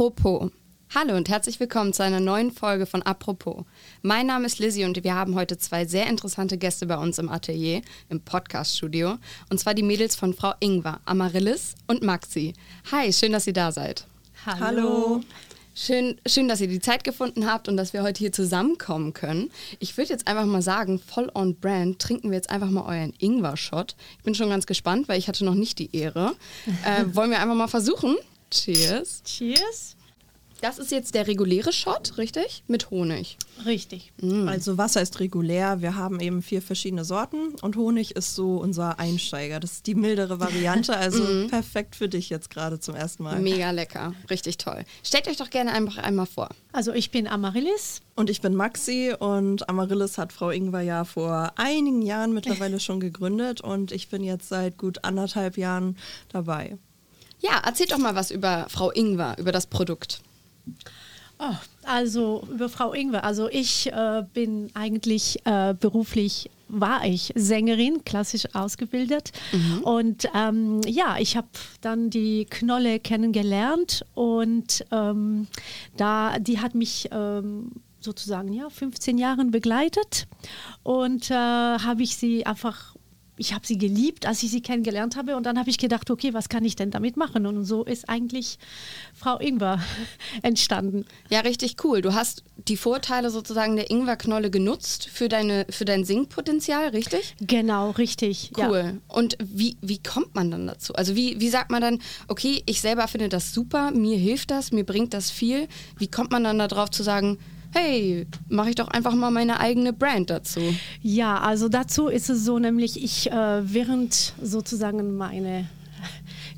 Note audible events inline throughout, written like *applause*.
Apropos. Hallo und herzlich willkommen zu einer neuen Folge von Apropos. Mein Name ist Lizzie und wir haben heute zwei sehr interessante Gäste bei uns im Atelier, im Podcast-Studio. Und zwar die Mädels von Frau Ingwer, Amaryllis und Maxi. Hi, schön, dass ihr da seid. Hallo. Hallo. Schön, schön, dass ihr die Zeit gefunden habt und dass wir heute hier zusammenkommen können. Ich würde jetzt einfach mal sagen, voll on brand, trinken wir jetzt einfach mal euren Ingwer-Shot. Ich bin schon ganz gespannt, weil ich hatte noch nicht die Ehre. Äh, *laughs* wollen wir einfach mal versuchen? Cheers. Cheers. Das ist jetzt der reguläre Shot, richtig? Mit Honig. Richtig. Mm. Also Wasser ist regulär. Wir haben eben vier verschiedene Sorten und Honig ist so unser Einsteiger. Das ist die mildere Variante, *laughs* also mm. perfekt für dich jetzt gerade zum ersten Mal. Mega lecker, richtig toll. Stellt euch doch gerne einfach einmal vor. Also ich bin Amaryllis. Und ich bin Maxi und Amaryllis hat Frau Ingwer ja vor einigen Jahren mittlerweile *laughs* schon gegründet und ich bin jetzt seit gut anderthalb Jahren dabei. Ja, erzählt doch mal was über Frau Ingwer, über das Produkt. Oh, also über Frau Ingwer. Also ich äh, bin eigentlich äh, beruflich war ich Sängerin, klassisch ausgebildet. Mhm. Und ähm, ja, ich habe dann die Knolle kennengelernt und ähm, da, die hat mich ähm, sozusagen ja 15 Jahren begleitet und äh, habe ich sie einfach ich habe sie geliebt, als ich sie kennengelernt habe. Und dann habe ich gedacht, okay, was kann ich denn damit machen? Und so ist eigentlich Frau Ingwer *laughs* entstanden. Ja, richtig cool. Du hast die Vorteile sozusagen der Ingwerknolle genutzt für, deine, für dein Singpotenzial, richtig? Genau, richtig. Cool. Ja. Und wie, wie kommt man dann dazu? Also wie, wie sagt man dann, okay, ich selber finde das super, mir hilft das, mir bringt das viel. Wie kommt man dann darauf zu sagen, hey, mache ich doch einfach mal meine eigene Brand dazu. Ja, also dazu ist es so, nämlich ich äh, während sozusagen meine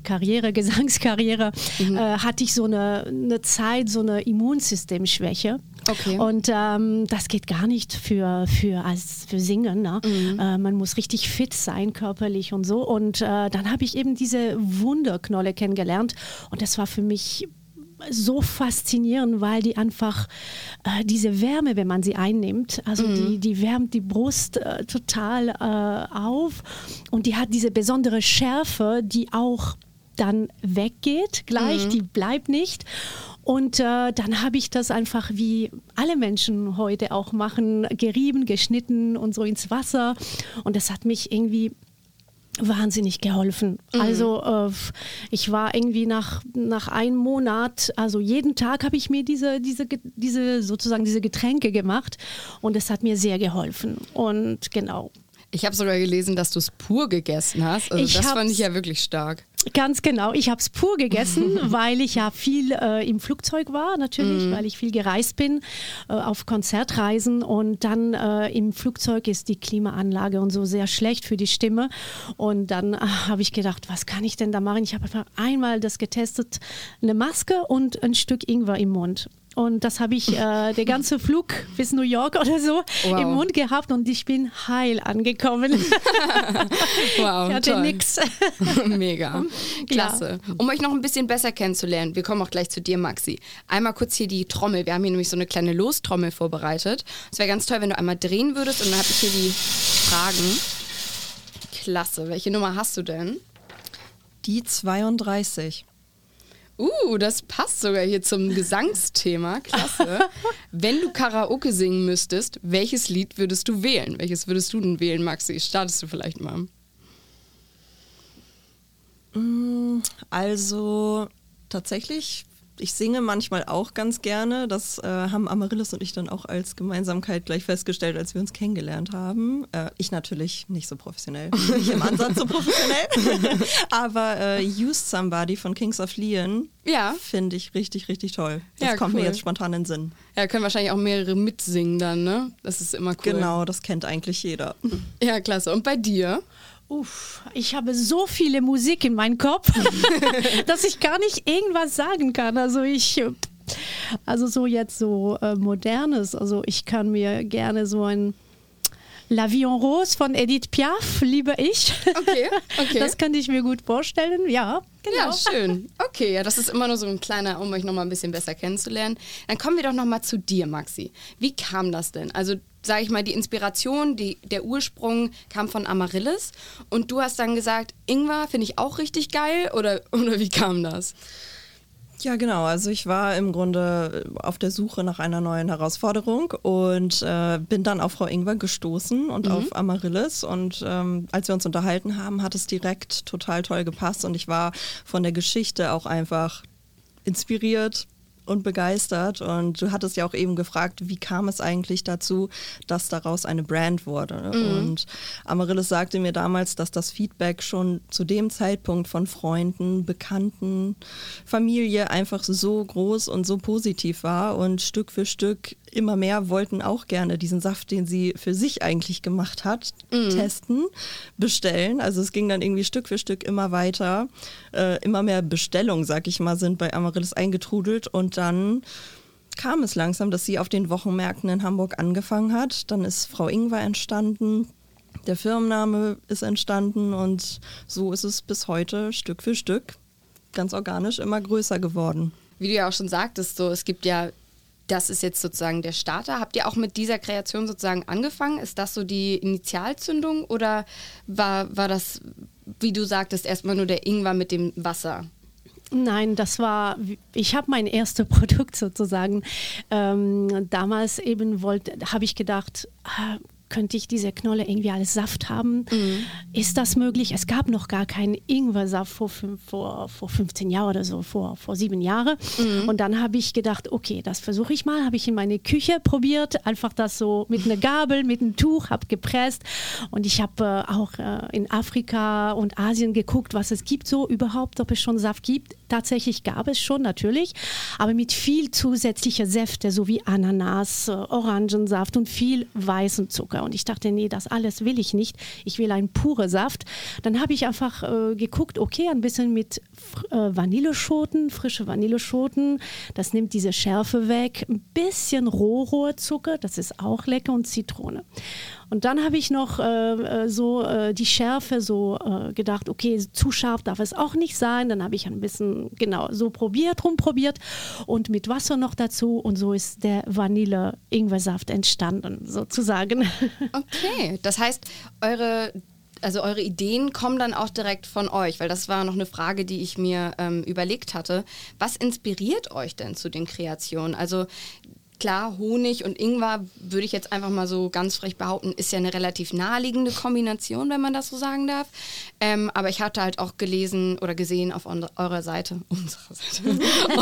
Karriere, *laughs* Gesangskarriere, mhm. äh, hatte ich so eine, eine Zeit, so eine Immunsystemschwäche. Okay. Und ähm, das geht gar nicht für, für, als für Singen. Ne? Mhm. Äh, man muss richtig fit sein, körperlich und so. Und äh, dann habe ich eben diese Wunderknolle kennengelernt. Und das war für mich so faszinierend, weil die einfach äh, diese Wärme, wenn man sie einnimmt, also mhm. die, die wärmt die Brust äh, total äh, auf und die hat diese besondere Schärfe, die auch dann weggeht gleich, mhm. die bleibt nicht. Und äh, dann habe ich das einfach, wie alle Menschen heute auch machen, gerieben, geschnitten und so ins Wasser. Und das hat mich irgendwie wahnsinnig geholfen. Mhm. Also äh, ich war irgendwie nach, nach einem Monat, also jeden Tag habe ich mir diese, diese, diese sozusagen diese Getränke gemacht und es hat mir sehr geholfen. Und genau. Ich habe sogar gelesen, dass du es pur gegessen hast. Also ich das fand ich ja wirklich stark. Ganz genau. Ich habe es pur gegessen, *laughs* weil ich ja viel äh, im Flugzeug war, natürlich, mm. weil ich viel gereist bin äh, auf Konzertreisen und dann äh, im Flugzeug ist die Klimaanlage und so sehr schlecht für die Stimme. Und dann äh, habe ich gedacht, was kann ich denn da machen? Ich habe einfach einmal das getestet, eine Maske und ein Stück Ingwer im Mund. Und das habe ich äh, der ganze Flug bis New York oder so wow. im Mund gehabt und ich bin heil angekommen. *laughs* wow, ich hatte nichts. *laughs* Mega. Klasse. Ja. Um euch noch ein bisschen besser kennenzulernen, wir kommen auch gleich zu dir, Maxi. Einmal kurz hier die Trommel. Wir haben hier nämlich so eine kleine Lostrommel vorbereitet. Es wäre ganz toll, wenn du einmal drehen würdest und dann habe ich hier die Fragen. Klasse. Welche Nummer hast du denn? Die 32. Uh, das passt sogar hier zum Gesangsthema. Klasse. *laughs* Wenn du Karaoke singen müsstest, welches Lied würdest du wählen? Welches würdest du denn wählen, Maxi? Startest du vielleicht mal? Mm, also tatsächlich ich singe manchmal auch ganz gerne. Das äh, haben Amaryllis und ich dann auch als Gemeinsamkeit gleich festgestellt, als wir uns kennengelernt haben. Äh, ich natürlich nicht so professionell, nicht im Ansatz so professionell. *laughs* Aber äh, Used Somebody von Kings of Leon ja. finde ich richtig, richtig toll. Das ja, kommt cool. mir jetzt spontan in den Sinn. Ja, können wahrscheinlich auch mehrere mitsingen dann, ne? Das ist immer cool. Genau, das kennt eigentlich jeder. Ja, klasse. Und bei dir? Uff, ich habe so viele Musik in meinem Kopf, *laughs* *laughs* dass ich gar nicht irgendwas sagen kann. Also ich, also so jetzt so äh, modernes. Also ich kann mir gerne so ein La Vie en Rose von Edith Piaf, liebe ich. Okay, okay. Das könnte ich mir gut vorstellen, ja. Genau. Ja, schön. Okay, ja, das ist immer nur so ein kleiner, um euch nochmal ein bisschen besser kennenzulernen. Dann kommen wir doch nochmal zu dir, Maxi. Wie kam das denn? Also sage ich mal, die Inspiration, die, der Ursprung kam von Amaryllis und du hast dann gesagt, Ingwer finde ich auch richtig geil oder, *laughs* oder wie kam das? Ja, genau. Also ich war im Grunde auf der Suche nach einer neuen Herausforderung und äh, bin dann auf Frau Ingwer gestoßen und mhm. auf Amaryllis. Und ähm, als wir uns unterhalten haben, hat es direkt total toll gepasst und ich war von der Geschichte auch einfach inspiriert, und begeistert. Und du hattest ja auch eben gefragt, wie kam es eigentlich dazu, dass daraus eine Brand wurde. Mhm. Und Amaryllis sagte mir damals, dass das Feedback schon zu dem Zeitpunkt von Freunden, Bekannten, Familie einfach so groß und so positiv war. Und Stück für Stück immer mehr wollten auch gerne diesen Saft, den sie für sich eigentlich gemacht hat, mhm. testen, bestellen. Also es ging dann irgendwie Stück für Stück immer weiter. Äh, immer mehr Bestellungen, sag ich mal, sind bei Amaryllis eingetrudelt und dann kam es langsam, dass sie auf den Wochenmärkten in Hamburg angefangen hat. Dann ist Frau Ingwer entstanden. Der Firmenname ist entstanden und so ist es bis heute Stück für Stück ganz organisch immer größer geworden. Wie du ja auch schon sagtest, so es gibt ja das ist jetzt sozusagen der Starter. Habt ihr auch mit dieser Kreation sozusagen angefangen? Ist das so die Initialzündung oder war, war das, wie du sagtest, erstmal nur der Ingwer mit dem Wasser? Nein, das war, ich habe mein erstes *laughs* Produkt sozusagen. Ähm, damals eben wollte, habe ich gedacht, ah, könnte ich diese Knolle irgendwie als Saft haben? Mhm. Ist das möglich? Es gab noch gar keinen Ingwersaft vor, vor, vor 15 Jahren oder so, vor, vor sieben Jahren. Mhm. Und dann habe ich gedacht, okay, das versuche ich mal. Habe ich in meine Küche probiert, einfach das so mit einer Gabel, mit einem Tuch, habe gepresst. Und ich habe äh, auch äh, in Afrika und Asien geguckt, was es gibt so überhaupt, ob es schon Saft gibt. Tatsächlich gab es schon natürlich, aber mit viel zusätzlicher Säfte, so wie Ananas, äh, Orangensaft und viel weißen Zucker. Und ich dachte, nee, das alles will ich nicht. Ich will einen pure Saft. Dann habe ich einfach äh, geguckt, okay, ein bisschen mit äh, Vanilleschoten, frische Vanilleschoten. Das nimmt diese Schärfe weg. Ein bisschen Rohrohrzucker, das ist auch lecker und Zitrone. Und dann habe ich noch äh, äh, so äh, die Schärfe so äh, gedacht, okay, zu scharf darf es auch nicht sein. Dann habe ich ein bisschen genau so probiert, rumprobiert und mit Wasser noch dazu und so ist der Vanille-Ingwersaft entstanden, sozusagen. *laughs* Okay, das heißt, eure also eure Ideen kommen dann auch direkt von euch, weil das war noch eine Frage, die ich mir ähm, überlegt hatte. Was inspiriert euch denn zu den Kreationen? Also klar, Honig und Ingwer, würde ich jetzt einfach mal so ganz frech behaupten, ist ja eine relativ naheliegende Kombination, wenn man das so sagen darf. Ähm, aber ich hatte halt auch gelesen oder gesehen auf eurer Seite, *laughs* unserer Seite.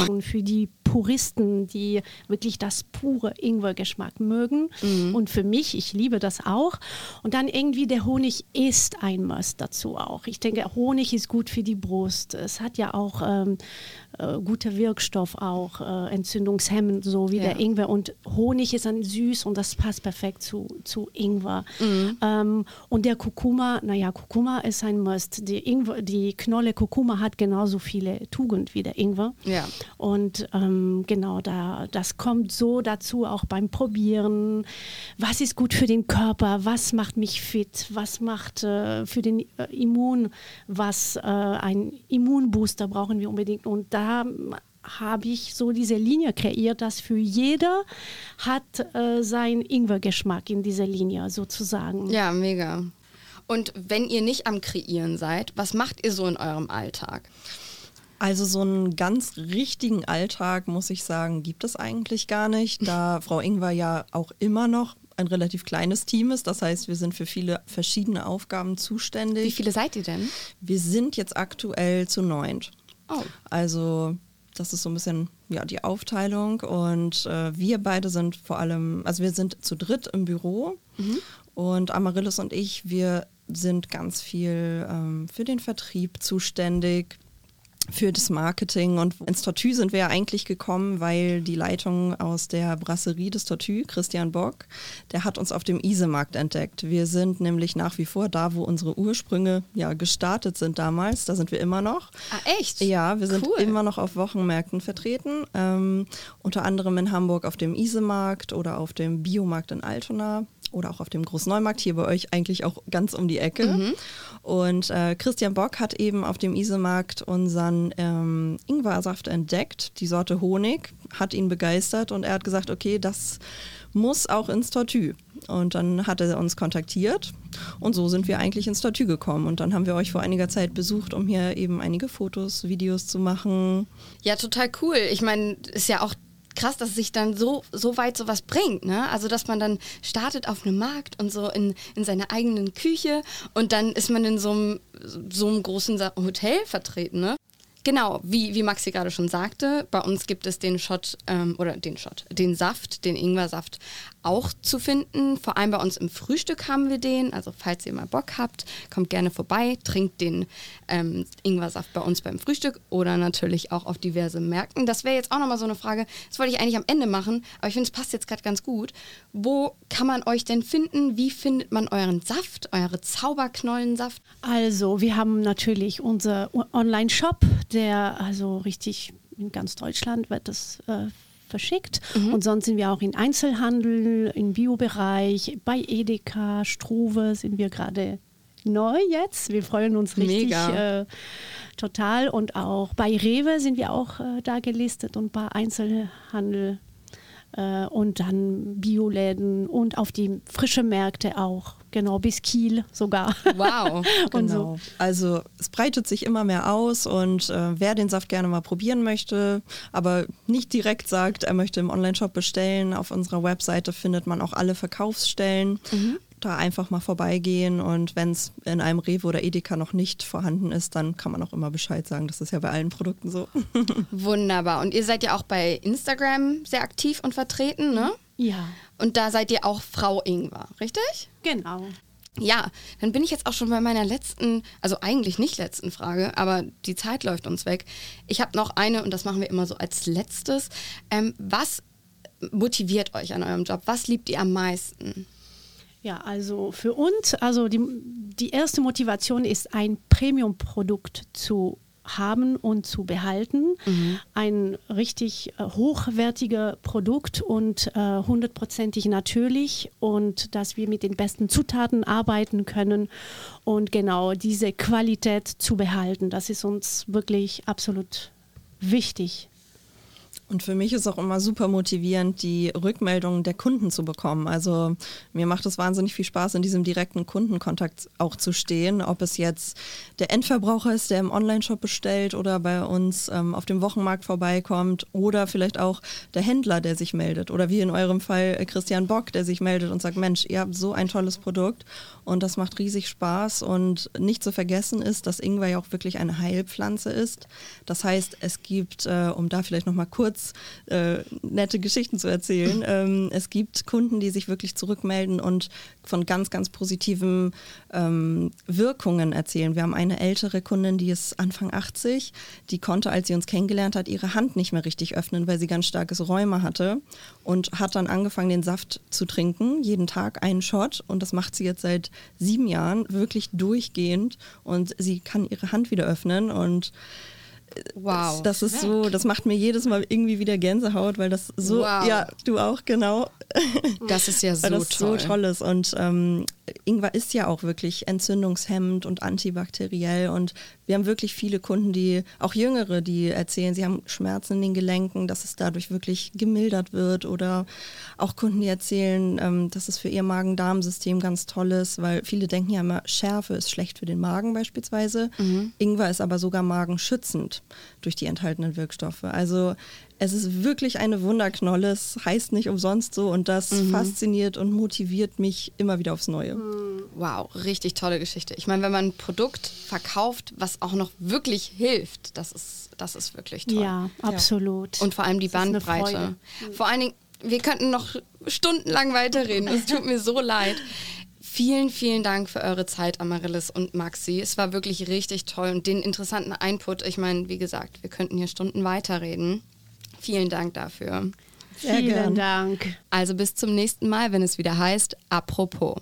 *laughs* und für die Puristen, die wirklich das pure Ingwer-Geschmack mögen. Mhm. Und für mich, ich liebe das auch. Und dann irgendwie der Honig ist ein Must dazu auch. Ich denke, Honig ist gut für die Brust. Es hat ja auch ähm, äh, guter Wirkstoff auch, äh, entzündungshemmend, so wie ja. der Ingwer. Und Honig ist dann süß und das passt perfekt zu, zu Ingwer. Mhm. Ähm, und der Kurkuma, naja, Kurkuma ist ein Must. Die, Ingwer, die Knolle Kurkuma hat genauso viele Tugend wie der Ingwer. Ja. Und ähm, genau, da, das kommt so dazu, auch beim Probieren. Was ist gut für den Körper? Was macht mich fit? Was macht äh, für den äh, Immun? Was äh, ein Immunbooster brauchen wir unbedingt? Und da habe ich so diese Linie kreiert, dass für jeder hat äh, sein Ingwer-Geschmack in dieser Linie sozusagen. Ja, mega. Und wenn ihr nicht am Kreieren seid, was macht ihr so in eurem Alltag? Also so einen ganz richtigen Alltag, muss ich sagen, gibt es eigentlich gar nicht, da *laughs* Frau Ingwer ja auch immer noch ein relativ kleines Team ist. Das heißt, wir sind für viele verschiedene Aufgaben zuständig. Wie viele seid ihr denn? Wir sind jetzt aktuell zu neunt. Oh. Also das ist so ein bisschen ja, die Aufteilung. Und äh, wir beide sind vor allem, also wir sind zu dritt im Büro mhm. und Amaryllis und ich, wir sind ganz viel ähm, für den Vertrieb zuständig, für das Marketing. Und ins Tortue sind wir ja eigentlich gekommen, weil die Leitung aus der Brasserie des Tortue, Christian Bock, der hat uns auf dem Isemarkt entdeckt. Wir sind nämlich nach wie vor da, wo unsere Ursprünge ja gestartet sind damals. Da sind wir immer noch. Ah, echt? Ja, wir sind cool. immer noch auf Wochenmärkten vertreten. Ähm, unter anderem in Hamburg auf dem Isemarkt oder auf dem Biomarkt in Altona oder auch auf dem Großneumarkt, hier bei euch eigentlich auch ganz um die Ecke. Mhm. Und äh, Christian Bock hat eben auf dem Isemarkt unseren ähm, Ingwersaft entdeckt, die Sorte Honig. hat ihn begeistert und er hat gesagt, okay, das muss auch ins Tortue. Und dann hat er uns kontaktiert und so sind wir eigentlich ins Tortue gekommen. Und dann haben wir euch vor einiger Zeit besucht, um hier eben einige Fotos, Videos zu machen. Ja, total cool. Ich meine, ist ja auch krass, dass sich dann so, so weit sowas bringt, ne? Also, dass man dann startet auf einem Markt und so in, in seiner eigenen Küche und dann ist man in so einem, so einem großen Hotel vertreten, ne? Genau, wie, wie Maxi gerade schon sagte, bei uns gibt es den Shot ähm, oder den Shot, den Saft, den Ingwersaft auch zu finden. Vor allem bei uns im Frühstück haben wir den. Also falls ihr mal Bock habt, kommt gerne vorbei, trinkt den ähm, Ingwersaft bei uns beim Frühstück oder natürlich auch auf diverse Märkten. Das wäre jetzt auch nochmal so eine Frage, das wollte ich eigentlich am Ende machen, aber ich finde, es passt jetzt gerade ganz gut. Wo kann man euch denn finden? Wie findet man euren Saft, eure Zauberknollensaft? Also, wir haben natürlich unser Online-Shop, der also richtig in ganz Deutschland wird das äh, verschickt. Mhm. Und sonst sind wir auch in Einzelhandel, im Biobereich, bei Edeka, Struve sind wir gerade neu jetzt. Wir freuen uns richtig äh, total. Und auch bei Rewe sind wir auch äh, da gelistet und bei Einzelhandel äh, und dann Bioläden und auf die frische Märkte auch. Genau, bis Kiel sogar. Wow. *laughs* und genau. so. Also es breitet sich immer mehr aus und äh, wer den Saft gerne mal probieren möchte, aber nicht direkt sagt, er möchte im Onlineshop bestellen, auf unserer Webseite findet man auch alle Verkaufsstellen. Mhm da einfach mal vorbeigehen und wenn es in einem Rewe oder Edeka noch nicht vorhanden ist, dann kann man auch immer Bescheid sagen. Das ist ja bei allen Produkten so. *laughs* Wunderbar. Und ihr seid ja auch bei Instagram sehr aktiv und vertreten, ne? Ja. Und da seid ihr auch Frau Ingwer, richtig? Genau. Ja, dann bin ich jetzt auch schon bei meiner letzten, also eigentlich nicht letzten Frage, aber die Zeit läuft uns weg. Ich habe noch eine und das machen wir immer so als letztes. Ähm, was motiviert euch an eurem Job? Was liebt ihr am meisten? Ja, also für uns, also die, die erste Motivation ist, ein Premium-Produkt zu haben und zu behalten. Mhm. Ein richtig äh, hochwertiger Produkt und äh, hundertprozentig äh, natürlich und dass wir mit den besten Zutaten arbeiten können und genau diese Qualität zu behalten. Das ist uns wirklich absolut wichtig. Und für mich ist auch immer super motivierend, die Rückmeldungen der Kunden zu bekommen. Also mir macht es wahnsinnig viel Spaß, in diesem direkten Kundenkontakt auch zu stehen. Ob es jetzt der Endverbraucher ist, der im Onlineshop bestellt oder bei uns ähm, auf dem Wochenmarkt vorbeikommt oder vielleicht auch der Händler, der sich meldet. Oder wie in eurem Fall äh, Christian Bock, der sich meldet und sagt, Mensch, ihr habt so ein tolles Produkt und das macht riesig Spaß. Und nicht zu vergessen ist, dass Ingwer ja auch wirklich eine Heilpflanze ist. Das heißt, es gibt, äh, um da vielleicht nochmal kurz kurz äh, nette Geschichten zu erzählen. *laughs* Ähm, es gibt Kunden, die sich wirklich zurückmelden und von ganz, ganz positiven ähm, Wirkungen erzählen. Wir haben eine ältere Kundin, die ist Anfang 80, die konnte, als sie uns kennengelernt hat, ihre Hand nicht mehr richtig öffnen, weil sie ganz starkes Rheuma hatte und hat dann angefangen, den Saft zu trinken, jeden Tag einen Shot und das macht sie jetzt seit sieben Jahren wirklich durchgehend und sie kann ihre Hand wieder öffnen und Wow. Das ist so, das macht mir jedes Mal irgendwie wieder Gänsehaut, weil das so, wow. ja, du auch, genau. Das ist ja so weil das toll. so toll ist. Und ähm, Ingwer ist ja auch wirklich entzündungshemmend und antibakteriell. Und wir haben wirklich viele Kunden, die, auch Jüngere, die erzählen, sie haben Schmerzen in den Gelenken, dass es dadurch wirklich gemildert wird. Oder auch Kunden, die erzählen, ähm, dass es für ihr Magen-Darm-System ganz toll ist, weil viele denken ja immer, Schärfe ist schlecht für den Magen beispielsweise. Mhm. Ingwer ist aber sogar magenschützend durch die enthaltenen Wirkstoffe. Also es ist wirklich eine Wunderknolle. Es heißt nicht umsonst so und das mhm. fasziniert und motiviert mich immer wieder aufs Neue. Mhm. Wow, richtig tolle Geschichte. Ich meine, wenn man ein Produkt verkauft, was auch noch wirklich hilft, das ist, das ist wirklich toll. Ja, absolut. Und vor allem die das Bandbreite. Vor allen Dingen, wir könnten noch stundenlang weiterreden. Es tut mir so leid. Vielen, vielen Dank für eure Zeit, Amaryllis und Maxi. Es war wirklich richtig toll und den interessanten Input. Ich meine, wie gesagt, wir könnten hier Stunden weiterreden. Vielen Dank dafür. Sehr Vielen gern. Dank. Also bis zum nächsten Mal, wenn es wieder heißt, apropos.